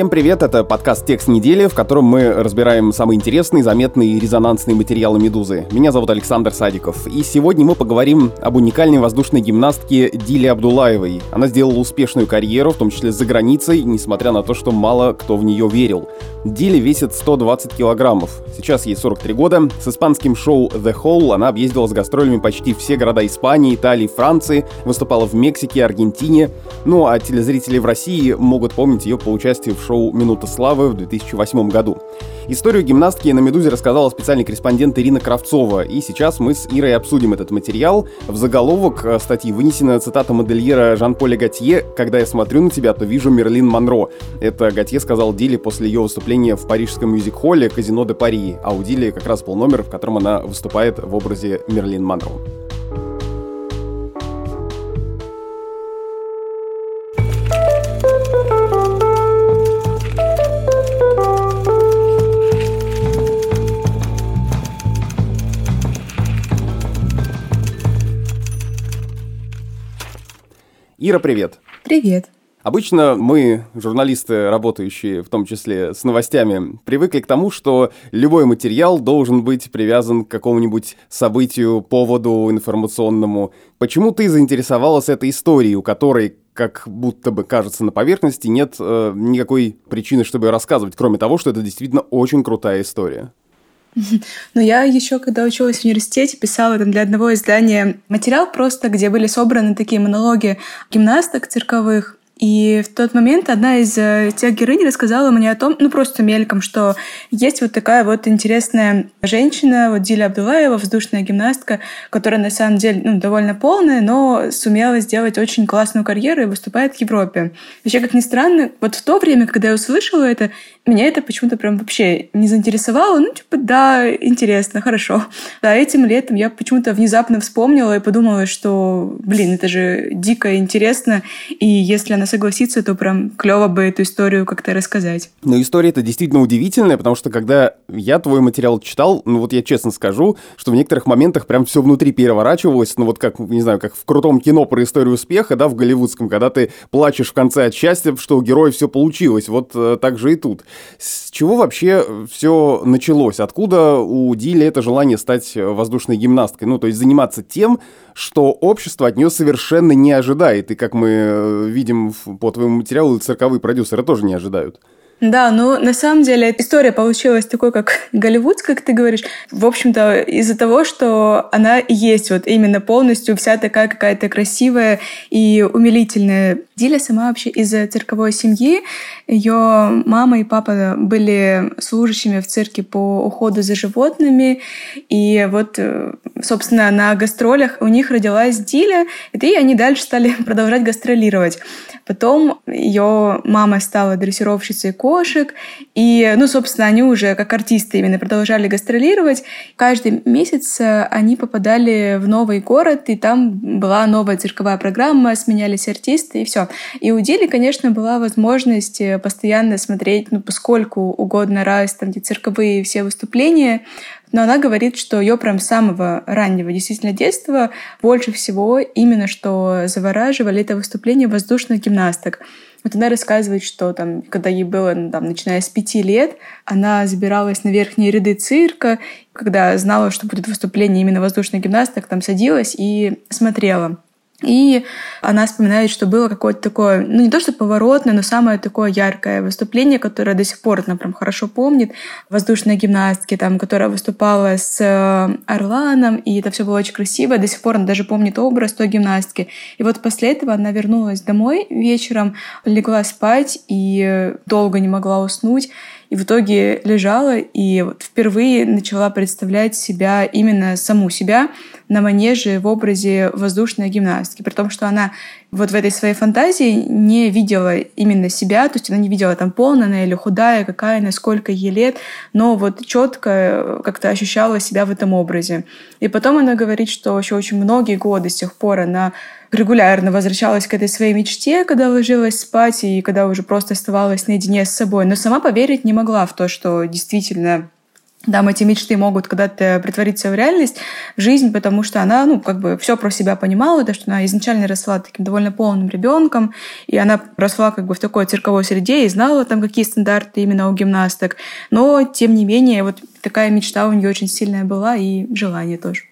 Всем привет, это подкаст «Текст недели», в котором мы разбираем самые интересные, заметные и резонансные материалы «Медузы». Меня зовут Александр Садиков, и сегодня мы поговорим об уникальной воздушной гимнастке Диле Абдулаевой. Она сделала успешную карьеру, в том числе за границей, несмотря на то, что мало кто в нее верил. Диле весит 120 килограммов. Сейчас ей 43 года. С испанским шоу «The Hole» она объездила с гастролями почти все города Испании, Италии, Франции, выступала в Мексике, Аргентине. Ну а телезрители в России могут помнить ее по участию в шоу «Минута славы» в 2008 году. Историю гимнастки на «Медузе» рассказала специальный корреспондент Ирина Кравцова, и сейчас мы с Ирой обсудим этот материал. В заголовок э, статьи вынесена цитата модельера Жан-Поля Готье «Когда я смотрю на тебя, то вижу Мерлин Монро». Это Готье сказал Диле после ее выступления в парижском мюзик-холле «Казино де Пари», а у Дили как раз был номер, в котором она выступает в образе Мерлин Монро. Ира, привет. Привет. Обычно мы, журналисты, работающие в том числе с новостями, привыкли к тому, что любой материал должен быть привязан к какому-нибудь событию, поводу информационному. Почему ты заинтересовалась этой историей, у которой, как будто бы кажется на поверхности, нет э, никакой причины, чтобы ее рассказывать, кроме того, что это действительно очень крутая история? Но я еще, когда училась в университете, писала там для одного издания материал просто, где были собраны такие монологи гимнасток цирковых, и в тот момент одна из э, тех героинь рассказала мне о том, ну просто мельком, что есть вот такая вот интересная женщина, вот Диля Абдулаева, воздушная гимнастка, которая на самом деле ну, довольно полная, но сумела сделать очень классную карьеру и выступает в Европе. Вообще, как ни странно, вот в то время, когда я услышала это, меня это почему-то прям вообще не заинтересовало. Ну, типа, да, интересно, хорошо. Да, этим летом я почему-то внезапно вспомнила и подумала, что, блин, это же дико интересно, и если она согласится, то прям клево бы эту историю как-то рассказать. Ну, история это действительно удивительная, потому что когда я твой материал читал, ну вот я честно скажу, что в некоторых моментах прям все внутри переворачивалось, ну вот как, не знаю, как в крутом кино про историю успеха, да, в голливудском, когда ты плачешь в конце от счастья, что у героя все получилось, вот э, так же и тут. С чего вообще все началось? Откуда у Дили это желание стать воздушной гимнасткой? Ну, то есть заниматься тем, что общество от нее совершенно не ожидает. И как мы э, по твоему материалу, цирковые продюсеры тоже не ожидают. Да, ну на самом деле история получилась такой, как Голливуд, как ты говоришь. В общем-то, из-за того, что она есть вот именно полностью вся такая какая-то красивая и умилительная. Диля сама вообще из цирковой семьи. Ее мама и папа были служащими в цирке по уходу за животными. И вот, собственно, на гастролях у них родилась Диля, и они дальше стали продолжать гастролировать. Потом ее мама стала дрессировщицей кошек, и, ну, собственно, они уже как артисты именно продолжали гастролировать. Каждый месяц э, они попадали в новый город, и там была новая цирковая программа, сменялись артисты, и все. И у Дили, конечно, была возможность э, постоянно смотреть, ну, поскольку угодно раз, там, где цирковые все выступления, но она говорит, что ее прям с самого раннего действительно детства больше всего именно что завораживали это выступление воздушных гимнасток. Вот она рассказывает, что там, когда ей было, ну, там, начиная с пяти лет, она забиралась на верхние ряды цирка, когда знала, что будет выступление именно воздушных гимнасток, там садилась и смотрела. И она вспоминает, что было какое-то такое, ну не то что поворотное, но самое такое яркое выступление, которое до сих пор она прям хорошо помнит. Воздушная гимнастки, там, которая выступала с э, Орланом, и это все было очень красиво. До сих пор она даже помнит образ той гимнастки. И вот после этого она вернулась домой вечером, легла спать и долго не могла уснуть. И в итоге лежала и вот впервые начала представлять себя, именно саму себя, на манеже в образе воздушной гимнастки. При том, что она вот в этой своей фантазии не видела именно себя, то есть она не видела там полная она или худая, какая она, сколько ей лет, но вот четко как-то ощущала себя в этом образе. И потом она говорит, что еще очень многие годы с тех пор она регулярно возвращалась к этой своей мечте, когда ложилась спать и когда уже просто оставалась наедине с собой, но сама поверить не могла в то, что действительно там эти мечты могут когда-то притвориться в реальность, в жизнь, потому что она, ну, как бы все про себя понимала, то, что она изначально росла таким довольно полным ребенком, и она росла как бы в такой цирковой среде и знала там, какие стандарты именно у гимнасток. Но, тем не менее, вот такая мечта у нее очень сильная была и желание тоже.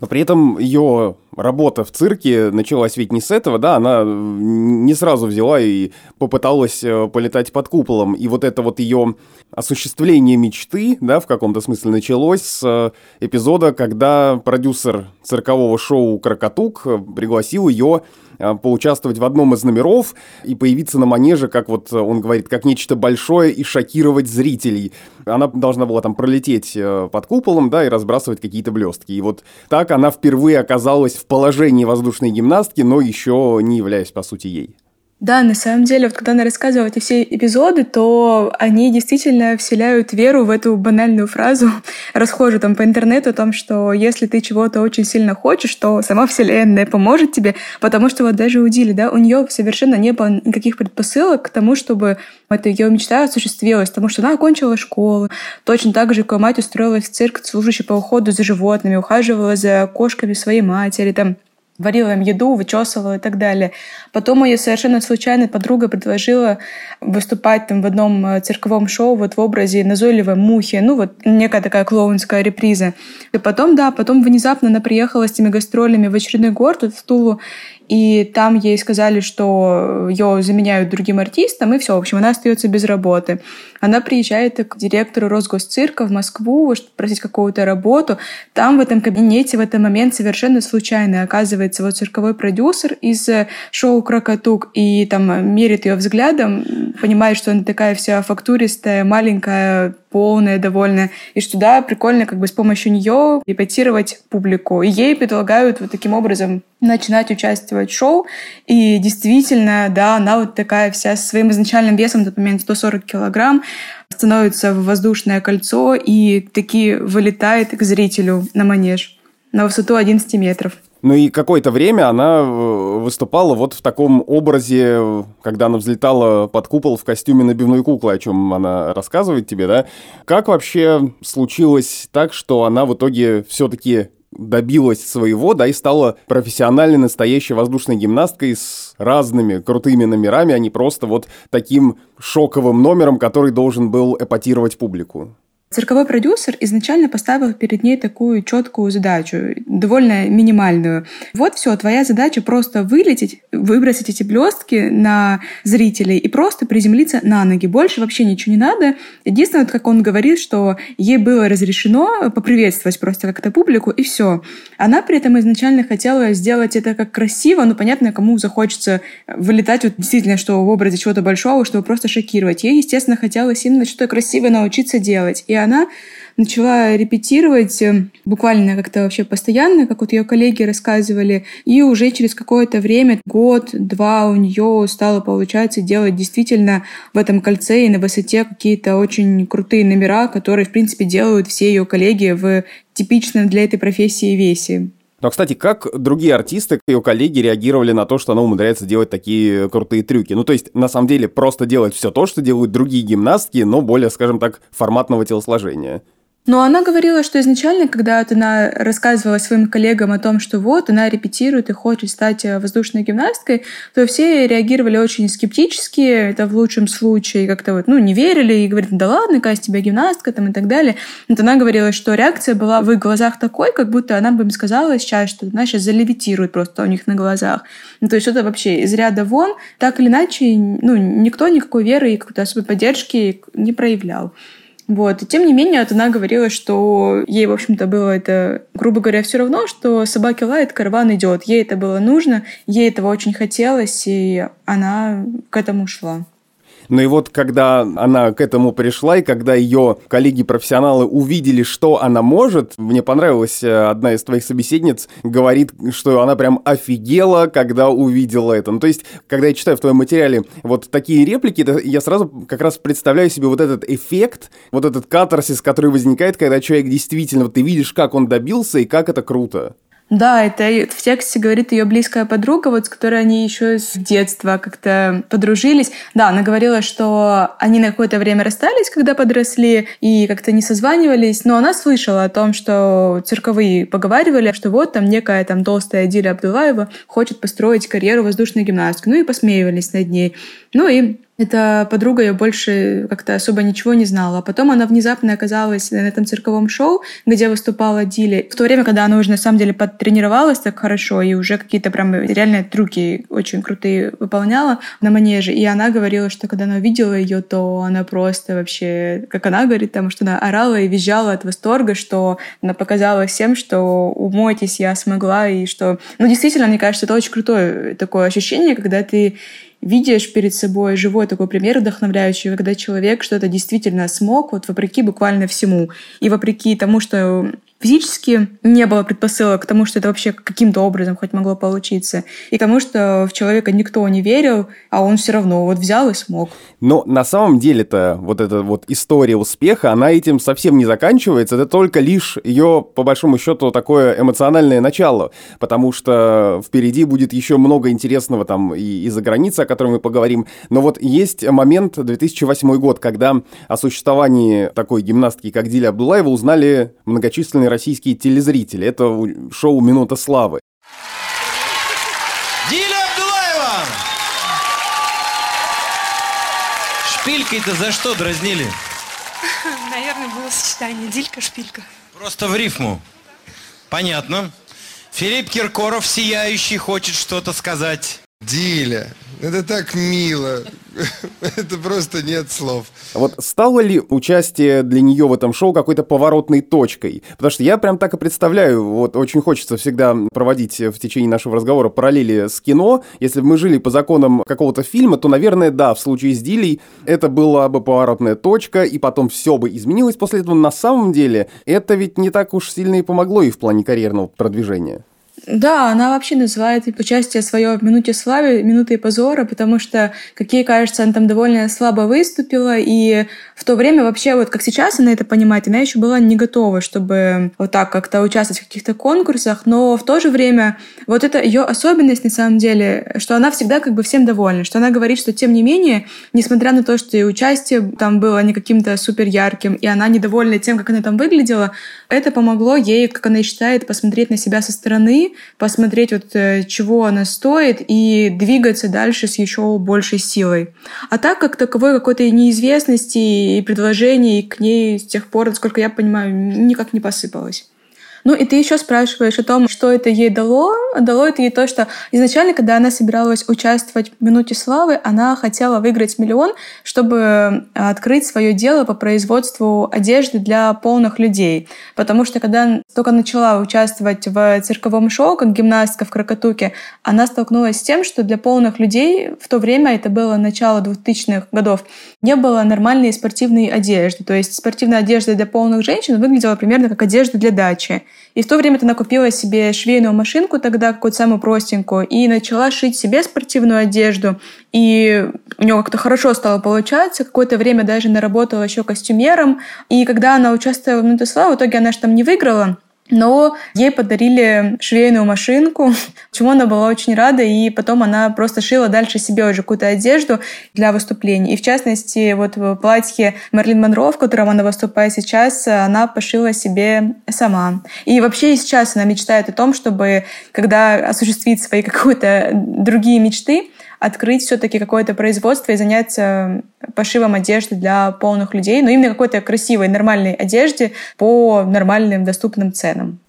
Но при этом ее работа в цирке началась ведь не с этого, да, она не сразу взяла и попыталась э, полетать под куполом. И вот это вот ее осуществление мечты, да, в каком-то смысле началось с э, эпизода, когда продюсер циркового шоу «Крокотук» пригласил ее поучаствовать в одном из номеров и появиться на манеже, как вот он говорит, как нечто большое и шокировать зрителей. Она должна была там пролететь под куполом, да, и разбрасывать какие-то блестки. И вот так она впервые оказалась в положении воздушной гимнастки, но еще не являясь, по сути, ей. Да, на самом деле, вот когда она рассказывала эти все эпизоды, то они действительно вселяют веру в эту банальную фразу, расхожую там по интернету, о том, что если ты чего-то очень сильно хочешь, то сама Вселенная поможет тебе, потому что вот даже у Дили, да, у нее совершенно не было никаких предпосылок к тому, чтобы эта ее мечта осуществилась, потому что она окончила школу, точно так же, как мать устроилась в цирк, служащий по уходу за животными, ухаживала за кошками своей матери, там, варила им еду, вычесывала и так далее. Потом ее совершенно случайно подруга предложила выступать там в одном э, цирковом шоу вот в образе назойливой мухи, ну вот некая такая клоунская реприза. И потом, да, потом внезапно она приехала с этими гастролями в очередной город, в Тулу, и там ей сказали, что ее заменяют другим артистом, и все, в общем, она остается без работы. Она приезжает к директору Росгосцирка в Москву, чтобы просить какую-то работу. Там в этом кабинете в этот момент совершенно случайно оказывается вот цирковой продюсер из шоу «Крокотук», и там мерит ее взглядом, понимает, что она такая вся фактуристая, маленькая, полная, довольная, и что да, прикольно как бы с помощью нее репетировать публику. И ей предлагают вот таким образом начинать участвовать в шоу. И действительно, да, она вот такая вся со своим изначальным весом, момент 140 килограмм, становится в воздушное кольцо и таки вылетает к зрителю на манеж на высоту 11 метров. Ну и какое-то время она э, выступала вот в таком образе, когда она взлетала под купол в костюме набивной куклы, о чем она рассказывает тебе, да? Как вообще случилось так, что она в итоге все-таки добилась своего, да, и стала профессиональной настоящей воздушной гимнасткой с разными крутыми номерами, а не просто вот таким шоковым номером, который должен был эпатировать публику. Цирковой продюсер изначально поставил перед ней такую четкую задачу, довольно минимальную. Вот все, твоя задача просто вылететь, выбросить эти блестки на зрителей и просто приземлиться на ноги. Больше вообще ничего не надо. Единственное, как он говорит, что ей было разрешено поприветствовать просто как-то публику, и все. Она при этом изначально хотела сделать это как красиво, но понятно, кому захочется вылетать вот действительно, что в образе чего-то большого, чтобы просто шокировать. Ей, естественно, хотелось именно что-то красивое научиться делать. И она начала репетировать э, буквально как-то вообще постоянно, как вот ее коллеги рассказывали, и уже через какое-то время, год-два у нее стало получаться делать действительно в этом кольце и на высоте какие-то очень крутые номера, которые, в принципе, делают все ее коллеги в типичном для этой профессии весе. Но, кстати, как другие артисты, ее коллеги реагировали на то, что она умудряется делать такие крутые трюки? Ну, то есть, на самом деле, просто делать все то, что делают другие гимнастки, но более, скажем так, форматного телосложения. Но она говорила, что изначально, когда она рассказывала своим коллегам о том, что вот она репетирует и хочет стать э, воздушной гимнасткой, то все реагировали очень скептически, это в лучшем случае как-то вот, ну, не верили и говорят, да ладно, какая из тебя гимнастка там и так далее. Вот она говорила, что реакция была в их глазах такой, как будто она бы им сказала сейчас, что, знаешь, залевитирует просто у них на глазах. Ну, то есть это вообще из ряда вон. Так или иначе, ну, никто никакой веры и какой-то особой поддержки не проявлял. Вот. И тем не менее, вот она говорила, что ей, в общем-то, было это, грубо говоря, все равно, что собаки лает, караван идет. Ей это было нужно, ей этого очень хотелось, и она к этому шла. Но и вот когда она к этому пришла, и когда ее коллеги-профессионалы увидели, что она может, мне понравилась э, одна из твоих собеседниц, говорит, что она прям офигела, когда увидела это. Ну, то есть, когда я читаю в твоем материале вот такие реплики, я сразу как раз представляю себе вот этот эффект, вот этот катарсис, который возникает, когда человек действительно, вот ты видишь, как он добился и как это круто. Да, это в тексте говорит ее близкая подруга, вот с которой они еще с детства как-то подружились. Да, она говорила, что они на какое-то время расстались, когда подросли, и как-то не созванивались, но она слышала о том, что цирковые поговаривали, что вот там некая там толстая Диля Абдулаева хочет построить карьеру воздушной гимнастки. Ну и посмеивались над ней. Ну и эта подруга ее больше как-то особо ничего не знала. А потом она внезапно оказалась на этом цирковом шоу, где выступала Дили. В то время, когда она уже на самом деле подтренировалась так хорошо и уже какие-то прям реальные трюки очень крутые выполняла на манеже. И она говорила, что когда она увидела ее, то она просто вообще, как она говорит, там, что она орала и визжала от восторга, что она показала всем, что умойтесь, я смогла, и что... Ну, действительно, мне кажется, это очень крутое такое ощущение, когда ты видишь перед собой живой такой пример вдохновляющий, когда человек что-то действительно смог, вот вопреки буквально всему. И вопреки тому, что физически не было предпосылок к тому, что это вообще каким-то образом хоть могло получиться. И тому, что в человека никто не верил, а он все равно вот взял и смог. Но на самом деле-то вот эта вот история успеха, она этим совсем не заканчивается. Это только лишь ее, по большому счету, такое эмоциональное начало. Потому что впереди будет еще много интересного там и из-за границы, о котором мы поговорим. Но вот есть момент 2008 год, когда о существовании такой гимнастки, как Диля Абдулаева, узнали многочисленные российские телезрители. Это шоу «Минута славы». Диля Абдулаева! Шпилькой-то за что дразнили? Наверное, было сочетание Дилька-шпилька. Просто в рифму. Понятно. Филипп Киркоров, сияющий, хочет что-то сказать. Диля, это так мило. Это просто нет слов. Вот стало ли участие для нее в этом шоу какой-то поворотной точкой? Потому что я прям так и представляю, вот очень хочется всегда проводить в течение нашего разговора параллели с кино. Если бы мы жили по законам какого-то фильма, то, наверное, да, в случае с Дилей это была бы поворотная точка, и потом все бы изменилось после этого. На самом деле, это ведь не так уж сильно и помогло и в плане карьерного продвижения. Да, она вообще называет участие свое в минуте славы минутой позора, потому что, как ей кажется, она там довольно слабо выступила, и в то время вообще, вот как сейчас она это понимает, она еще была не готова, чтобы вот так как-то участвовать в каких-то конкурсах, но в то же время вот это ее особенность на самом деле, что она всегда как бы всем довольна, что она говорит, что тем не менее, несмотря на то, что и участие там было не каким-то супер ярким, и она недовольна тем, как она там выглядела, это помогло ей, как она считает, посмотреть на себя со стороны, посмотреть, вот э, чего она стоит, и двигаться дальше с еще большей силой. А так как таковой какой-то неизвестности и предложений к ней с тех пор, насколько я понимаю, никак не посыпалось. Ну и ты еще спрашиваешь о том, что это ей дало. Дало это ей то, что изначально, когда она собиралась участвовать в «Минуте славы», она хотела выиграть миллион, чтобы э, открыть свое дело по производству одежды для полных людей. Потому что когда только начала участвовать в цирковом шоу, как гимнастка в Крокотуке, она столкнулась с тем, что для полных людей в то время, это было начало 2000-х годов, не было нормальной спортивной одежды. То есть спортивная одежда для полных женщин выглядела примерно как одежда для дачи. И в то время она купила себе швейную машинку тогда, какую-то самую простенькую, и начала шить себе спортивную одежду. И у нее как-то хорошо стало получаться. Какое-то время даже наработала еще костюмером. И когда она участвовала в «Минуте славы», в итоге она же там не выиграла, но ей подарили швейную машинку, чему она была очень рада, и потом она просто шила дальше себе уже какую-то одежду для выступлений. И в частности, вот в платье Мерлин Монро, в котором она выступает сейчас, она пошила себе сама. И вообще и сейчас она мечтает о том, чтобы, когда осуществит свои какие-то другие мечты, открыть все-таки какое-то производство и заняться пошивом одежды для полных людей, но именно какой-то красивой, нормальной одежде по нормальным, доступным ценам.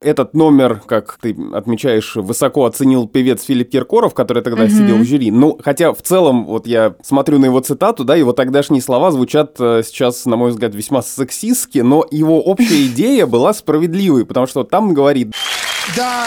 Этот номер, как ты отмечаешь, высоко оценил певец Филипп Киркоров, который тогда mm-hmm. сидел в жюри. Ну, хотя в целом, вот я смотрю на его цитату, да, его тогдашние слова звучат э, сейчас, на мой взгляд, весьма сексистски, но его общая идея была справедливой, потому что там говорит... Да,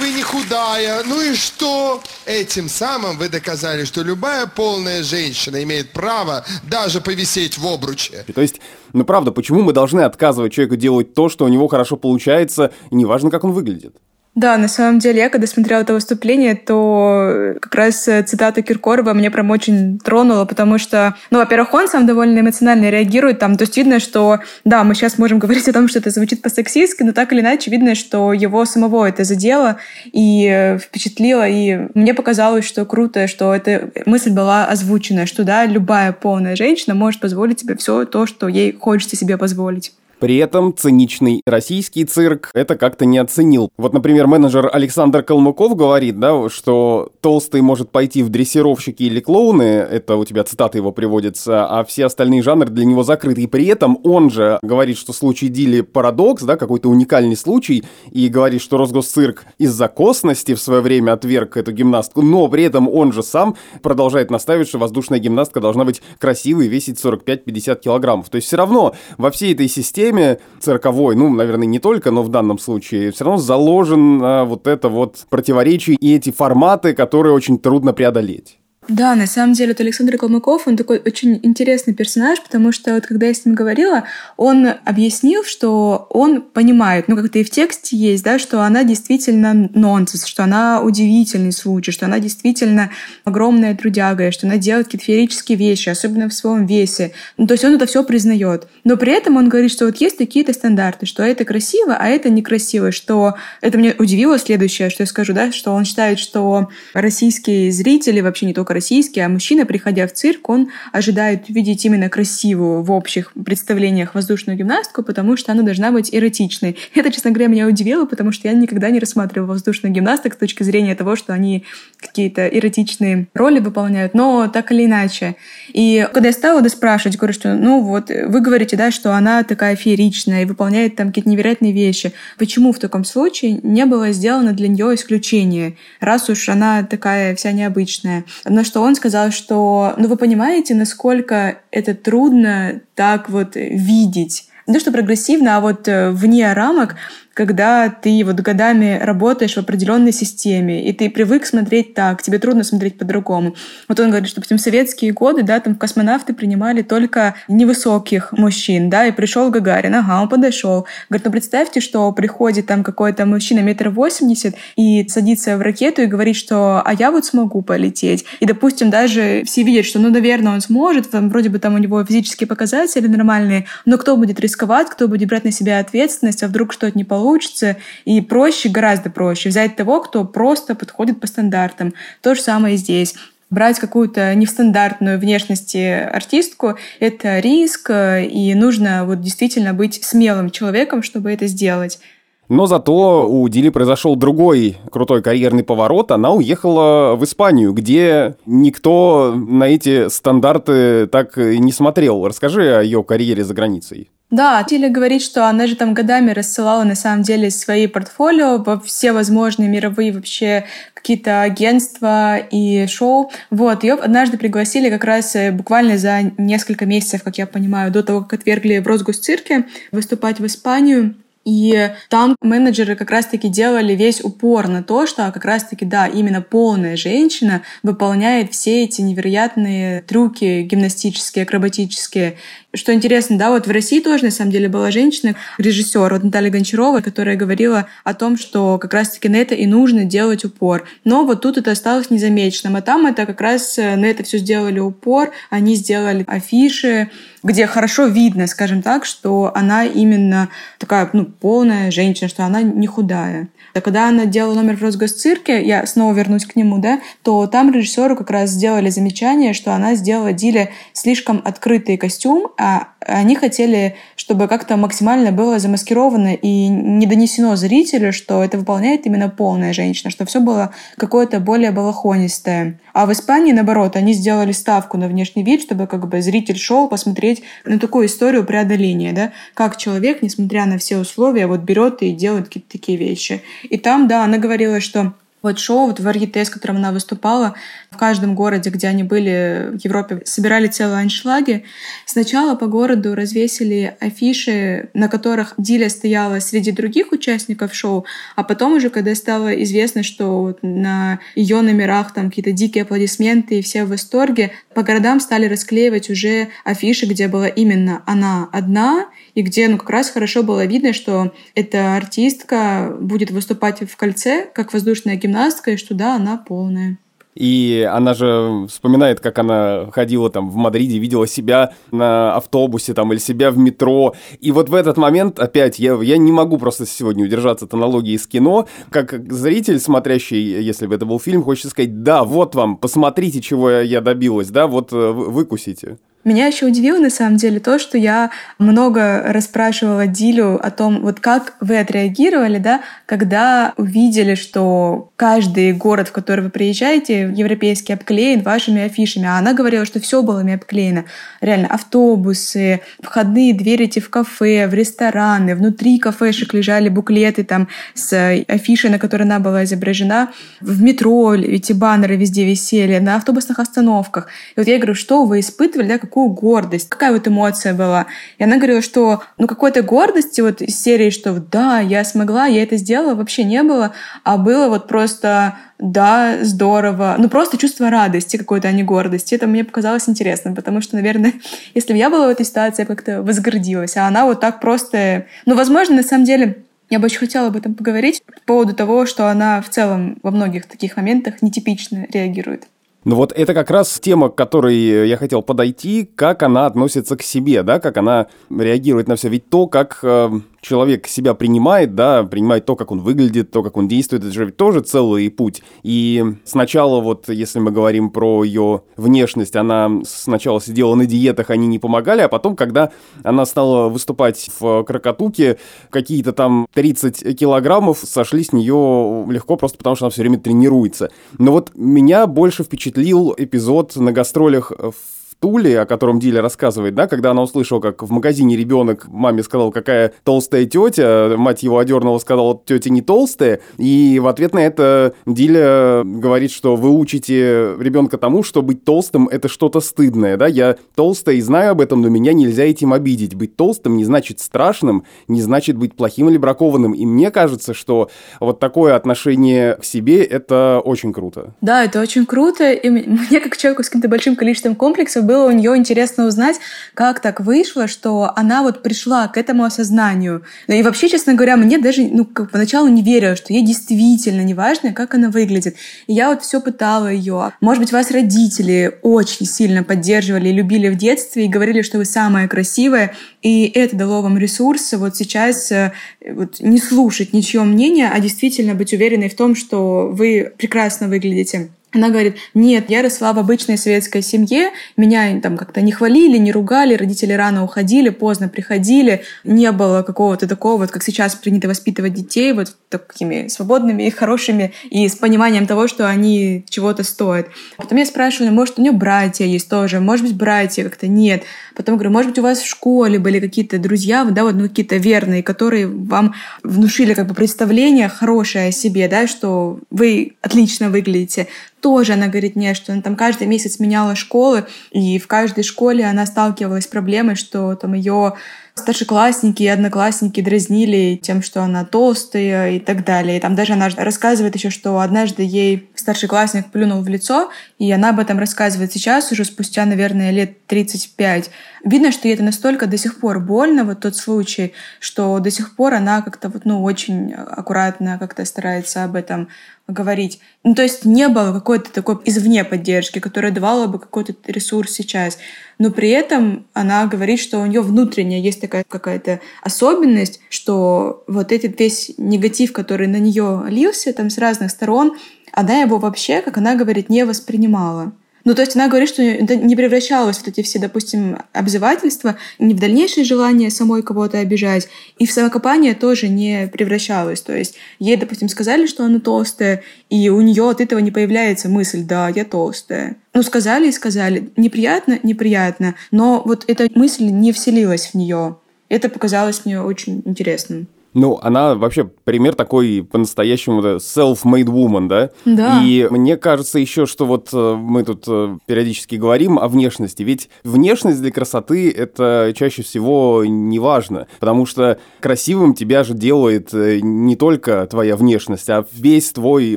вы не худая. Ну и что? Этим самым вы доказали, что любая полная женщина имеет право даже повисеть в обруче. То есть, ну правда, почему мы должны отказывать человеку делать то, что у него хорошо получается, неважно, как он выглядит? Да, на самом деле, я когда смотрела это выступление, то как раз э, цитата Киркорова мне прям очень тронула, потому что, ну, во-первых, он сам довольно эмоционально реагирует там, то есть видно, что, да, мы сейчас можем говорить о том, что это звучит по-сексистски, но так или иначе видно, что его самого это задело и э, впечатлило, и мне показалось, что круто, что эта мысль была озвучена, что, да, любая полная женщина может позволить себе все то, что ей хочется себе позволить. При этом циничный российский цирк это как-то не оценил. Вот, например, менеджер Александр Калмыков говорит, да, что толстый может пойти в дрессировщики или клоуны, это у тебя цитата его приводится, а все остальные жанры для него закрыты. И при этом он же говорит, что случай Дили парадокс, да, какой-то уникальный случай, и говорит, что Росгосцирк из-за косности в свое время отверг эту гимнастку, но при этом он же сам продолжает настаивать, что воздушная гимнастка должна быть красивой и весить 45-50 килограммов. То есть все равно во всей этой системе системе цирковой, ну, наверное, не только, но в данном случае, все равно заложен вот это вот противоречие и эти форматы, которые очень трудно преодолеть. Да, на самом деле, вот Александр Калмыков, он такой очень интересный персонаж, потому что вот когда я с ним говорила, он объяснил, что он понимает, ну как-то и в тексте есть, да, что она действительно нонсенс, что она удивительный случай, что она действительно огромная трудяга, что она делает какие-то феерические вещи, особенно в своем весе. Ну, то есть он это все признает. Но при этом он говорит, что вот есть такие-то стандарты, что это красиво, а это некрасиво, что это мне удивило следующее, что я скажу, да, что он считает, что российские зрители, вообще не только российский, а мужчина, приходя в цирк, он ожидает увидеть именно красивую в общих представлениях воздушную гимнастку, потому что она должна быть эротичной. Это, честно говоря, меня удивило, потому что я никогда не рассматривала воздушных гимнасток с точки зрения того, что они какие-то эротичные роли выполняют, но так или иначе. И когда я стала да, спрашивать, говорю, что ну вот вы говорите, да, что она такая фееричная и выполняет там какие-то невероятные вещи. Почему в таком случае не было сделано для нее исключение, раз уж она такая вся необычная? Что он сказал, что, ну вы понимаете, насколько это трудно так вот видеть. Не то, что прогрессивно, а вот э, вне рамок, когда ты вот годами работаешь в определенной системе, и ты привык смотреть так, тебе трудно смотреть по-другому. Вот он говорит, что, в советские годы, да, там в космонавты принимали только невысоких мужчин, да, и пришел Гагарин, ага, он подошел. Говорит, ну представьте, что приходит там какой-то мужчина метр восемьдесят и садится в ракету и говорит, что а я вот смогу полететь. И, допустим, даже все видят, что, ну, наверное, он сможет, там, вроде бы там у него физические показатели нормальные, но кто будет рисковать, кто будет брать на себя ответственность, а вдруг что-то не получится, получится, и проще, гораздо проще взять того, кто просто подходит по стандартам. То же самое и здесь брать какую-то нестандартную внешности артистку — это риск, и нужно вот действительно быть смелым человеком, чтобы это сделать. Но зато у Дили произошел другой крутой карьерный поворот. Она уехала в Испанию, где никто на эти стандарты так не смотрел. Расскажи о ее карьере за границей. Да, Тиля говорит, что она же там годами рассылала на самом деле свои портфолио во все возможные мировые вообще какие-то агентства и шоу. Вот, ее однажды пригласили как раз э, буквально за несколько месяцев, как я понимаю, до того, как отвергли в Росгосцирке, выступать в Испанию. И там менеджеры как раз-таки делали весь упор на то, что как раз-таки, да, именно полная женщина выполняет все эти невероятные трюки гимнастические, акробатические. Что интересно, да, вот в России тоже, на самом деле, была женщина, режиссер, вот Наталья Гончарова, которая говорила о том, что как раз-таки на это и нужно делать упор. Но вот тут это осталось незамеченным. А там это как раз э, на это все сделали упор, они сделали афиши, где хорошо видно, скажем так, что она именно такая, ну, полная женщина, что она не худая. А когда она делала номер в Росгосцирке, я снова вернусь к нему, да, то там режиссеру как раз сделали замечание, что она сделала Диле слишком открытый костюм, а они хотели, чтобы как-то максимально было замаскировано и не донесено зрителю, что это выполняет именно полная женщина, что все было какое-то более балахонистое. А в Испании, наоборот, они сделали ставку на внешний вид, чтобы как бы зритель шел посмотреть на такую историю преодоления, да, как человек, несмотря на все условия, вот берет и делает какие-то такие вещи. И там, да, она говорила, что вот шоу, вот в Аргите, с которым она выступала, в каждом городе, где они были в Европе, собирали целые аншлаги. Сначала по городу развесили афиши, на которых Диля стояла среди других участников шоу, а потом уже, когда стало известно, что на ее номерах там какие-то дикие аплодисменты и все в восторге, по городам стали расклеивать уже афиши, где была именно она одна, и где ну, как раз хорошо было видно, что эта артистка будет выступать в кольце, как воздушная гимнастка, и что да, она полная. И она же вспоминает, как она ходила там в Мадриде, видела себя на автобусе там или себя в метро. И вот в этот момент, опять, я, я не могу просто сегодня удержаться от аналогии из кино. Как зритель, смотрящий, если бы это был фильм, хочется сказать, да, вот вам, посмотрите, чего я добилась, да, вот э, выкусите. Меня еще удивило, на самом деле, то, что я много расспрашивала Дилю о том, вот как вы отреагировали, да, когда увидели, что каждый город, в который вы приезжаете, европейский обклеен вашими афишами. А она говорила, что все было ими обклеено. Реально, автобусы, входные двери эти в кафе, в рестораны, внутри кафешек лежали буклеты там с афишей, на которой она была изображена. В метро эти баннеры везде висели, на автобусных остановках. И вот я говорю, что вы испытывали, да, какую гордость, какая вот эмоция была. И она говорила, что ну какой-то гордости вот из серии, что да, я смогла, я это сделала, вообще не было, а было вот просто да, здорово. Ну, просто чувство радости какой-то, а не гордости. Это мне показалось интересным, потому что, наверное, если бы я была в этой ситуации, я как-то возгордилась. А она вот так просто... Ну, возможно, на самом деле, я бы очень хотела об этом поговорить по поводу того, что она в целом во многих таких моментах нетипично реагирует. Ну вот это как раз тема, к которой я хотел подойти, как она относится к себе, да, как она реагирует на все. Ведь то, как э, человек себя принимает, да, принимает то, как он выглядит, то, как он действует, это же тоже целый путь. И сначала вот, если мы говорим про ее внешность, она сначала сидела на диетах, они не помогали, а потом, когда она стала выступать в Крокотуке, какие-то там 30 килограммов сошли с нее легко, просто потому что она все время тренируется. Но вот меня больше впечатлил эпизод на гастролях в Туле, о котором Диля рассказывает, да, когда она услышала, как в магазине ребенок маме сказал, какая толстая тетя, мать его одернула, сказала, тетя не толстая, и в ответ на это Диля говорит, что вы учите ребенка тому, что быть толстым это что-то стыдное, да, я толстая и знаю об этом, но меня нельзя этим обидеть. Быть толстым не значит страшным, не значит быть плохим или бракованным, и мне кажется, что вот такое отношение к себе это очень круто. Да, это очень круто, и мне как человеку с каким-то большим количеством комплексов было у нее интересно узнать, как так вышло, что она вот пришла к этому осознанию. И вообще, честно говоря, мне даже ну, как поначалу не верила, что ей действительно не важно, как она выглядит. И я вот все пытала ее. Может быть, вас родители очень сильно поддерживали и любили в детстве и говорили, что вы самая красивая, и это дало вам ресурсы вот сейчас э, вот, не слушать ничье мнение, а действительно быть уверенной в том, что вы прекрасно выглядите. Она говорит, нет, я росла в обычной советской семье, меня там как-то не хвалили, не ругали, родители рано уходили, поздно приходили, не было какого-то такого, вот как сейчас принято воспитывать детей, вот такими свободными и хорошими, и с пониманием того, что они чего-то стоят. Потом я спрашиваю, «Ну, может, у нее братья есть тоже, может быть, братья как-то нет. Потом говорю, может быть, у вас в школе были какие-то друзья, да, вот ну, какие-то верные, которые вам внушили как бы представление хорошее о себе, да, что вы отлично выглядите тоже она говорит мне, что она там каждый месяц меняла школы, и в каждой школе она сталкивалась с проблемой, что там ее старшеклассники и одноклассники дразнили тем, что она толстая и так далее. И там даже она рассказывает еще, что однажды ей старшеклассник плюнул в лицо, и она об этом рассказывает сейчас, уже спустя, наверное, лет 35. Видно, что ей это настолько до сих пор больно, вот тот случай, что до сих пор она как-то вот, ну, очень аккуратно как-то старается об этом говорить. Ну, то есть не было какой-то такой извне поддержки, которая давала бы какой-то ресурс сейчас. Но при этом она говорит, что у нее внутренняя есть такая какая-то особенность, что вот этот весь негатив, который на нее лился там с разных сторон, она его вообще, как она говорит, не воспринимала. Ну, то есть она говорит, что не превращалось в эти все, допустим, обзывательства, не в дальнейшее желание самой кого-то обижать, и в самокопание тоже не превращалось. То есть ей, допустим, сказали, что она толстая, и у нее от этого не появляется мысль, да, я толстая. Ну, сказали и сказали. Неприятно? Неприятно. Но вот эта мысль не вселилась в нее. Это показалось мне очень интересным. Ну, она вообще пример такой по-настоящему self-made woman, да? Да. И мне кажется еще, что вот э, мы тут э, периодически говорим о внешности, ведь внешность для красоты это чаще всего не важно, потому что красивым тебя же делает э, не только твоя внешность, а весь твой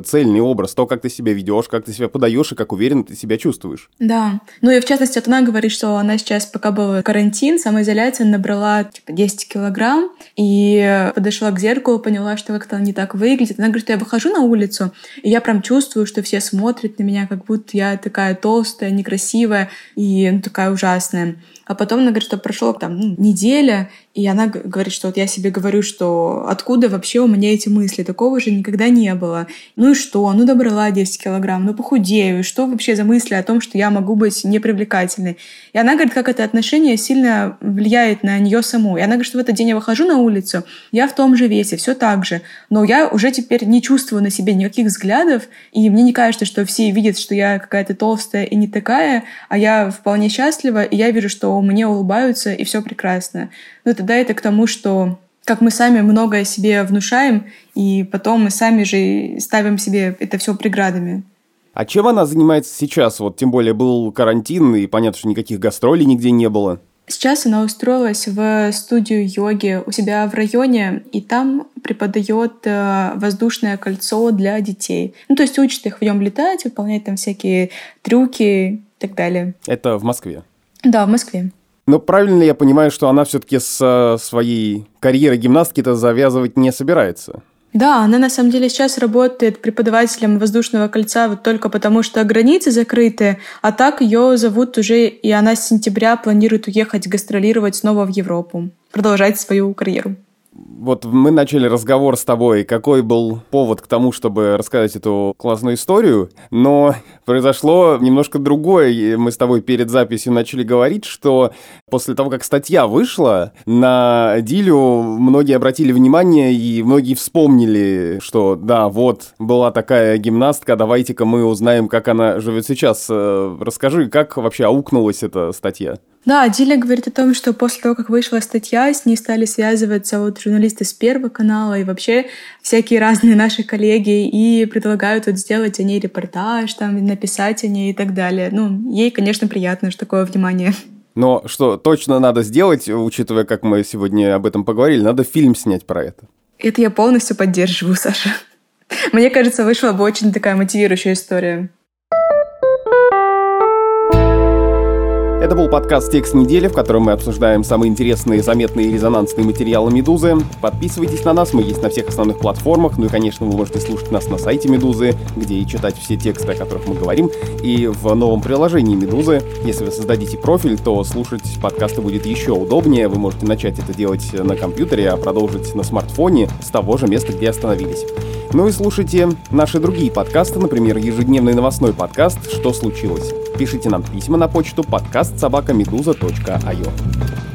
цельный образ, то, как ты себя ведешь, как ты себя подаешь и как уверенно ты себя чувствуешь. Да. Ну и в частности, вот она говорит, что она сейчас, пока был карантин, самоизоляция, набрала типа 10 килограмм и подошла к зеркалу, поняла, что как-то не так выглядит. Она говорит, что я выхожу на улицу, и я прям чувствую, что все смотрят на меня, как будто я такая толстая, некрасивая и ну, такая ужасная. А потом она говорит, что прошло там ну, неделя, и она говорит, что вот я себе говорю, что откуда вообще у меня эти мысли? Такого же никогда не было. Ну и что? Ну добрала 10 килограмм, ну похудею. Что вообще за мысли о том, что я могу быть непривлекательной? И она говорит, как это отношение сильно влияет на нее саму. И она говорит, что в этот день я выхожу на улицу, я в том же весе, все так же. Но я уже теперь не чувствую на себе никаких взглядов, и мне не кажется, что все видят, что я какая-то толстая и не такая, а я вполне счастлива, и я вижу, что мне улыбаются, и все прекрасно. Но тогда это к тому, что как мы сами многое себе внушаем, и потом мы сами же ставим себе это все преградами. А чем она занимается сейчас? Вот тем более был карантин, и понятно, что никаких гастролей нигде не было. Сейчас она устроилась в студию йоги у себя в районе, и там преподает э, воздушное кольцо для детей. Ну, то есть учит их в нем летать, выполнять там всякие трюки и так далее. Это в Москве? Да, в Москве. Но правильно ли я понимаю, что она все-таки с э, своей карьерой гимнастки-то завязывать не собирается? Да, она на самом деле сейчас работает преподавателем воздушного кольца вот только потому, что границы закрыты, а так ее зовут уже, и она с сентября планирует уехать гастролировать снова в Европу, продолжать свою карьеру вот мы начали разговор с тобой, какой был повод к тому, чтобы рассказать эту классную историю, но произошло немножко другое. Мы с тобой перед записью начали говорить, что после того, как статья вышла, на Дилю многие обратили внимание и многие вспомнили, что да, вот была такая гимнастка, давайте-ка мы узнаем, как она живет сейчас. Э, расскажи, как вообще аукнулась эта статья? Да, Диля говорит о том, что после того, как вышла статья, с ней стали связываться вот журналисты с Первого канала и вообще всякие разные наши коллеги и предлагают вот сделать о ней репортаж, там, написать о ней и так далее. Ну, ей, конечно, приятно, что такое внимание. Но что точно надо сделать, учитывая, как мы сегодня об этом поговорили, надо фильм снять про это. Это я полностью поддерживаю, Саша. Мне кажется, вышла бы очень такая мотивирующая история. Это был подкаст «Текст недели», в котором мы обсуждаем самые интересные, заметные и резонансные материалы «Медузы». Подписывайтесь на нас, мы есть на всех основных платформах. Ну и, конечно, вы можете слушать нас на сайте «Медузы», где и читать все тексты, о которых мы говорим, и в новом приложении «Медузы». Если вы создадите профиль, то слушать подкасты будет еще удобнее. Вы можете начать это делать на компьютере, а продолжить на смартфоне с того же места, где остановились. Ну и слушайте наши другие подкасты, например, ежедневный новостной подкаст «Что случилось?». Пишите нам письма на почту подкаст собакамедуза.io.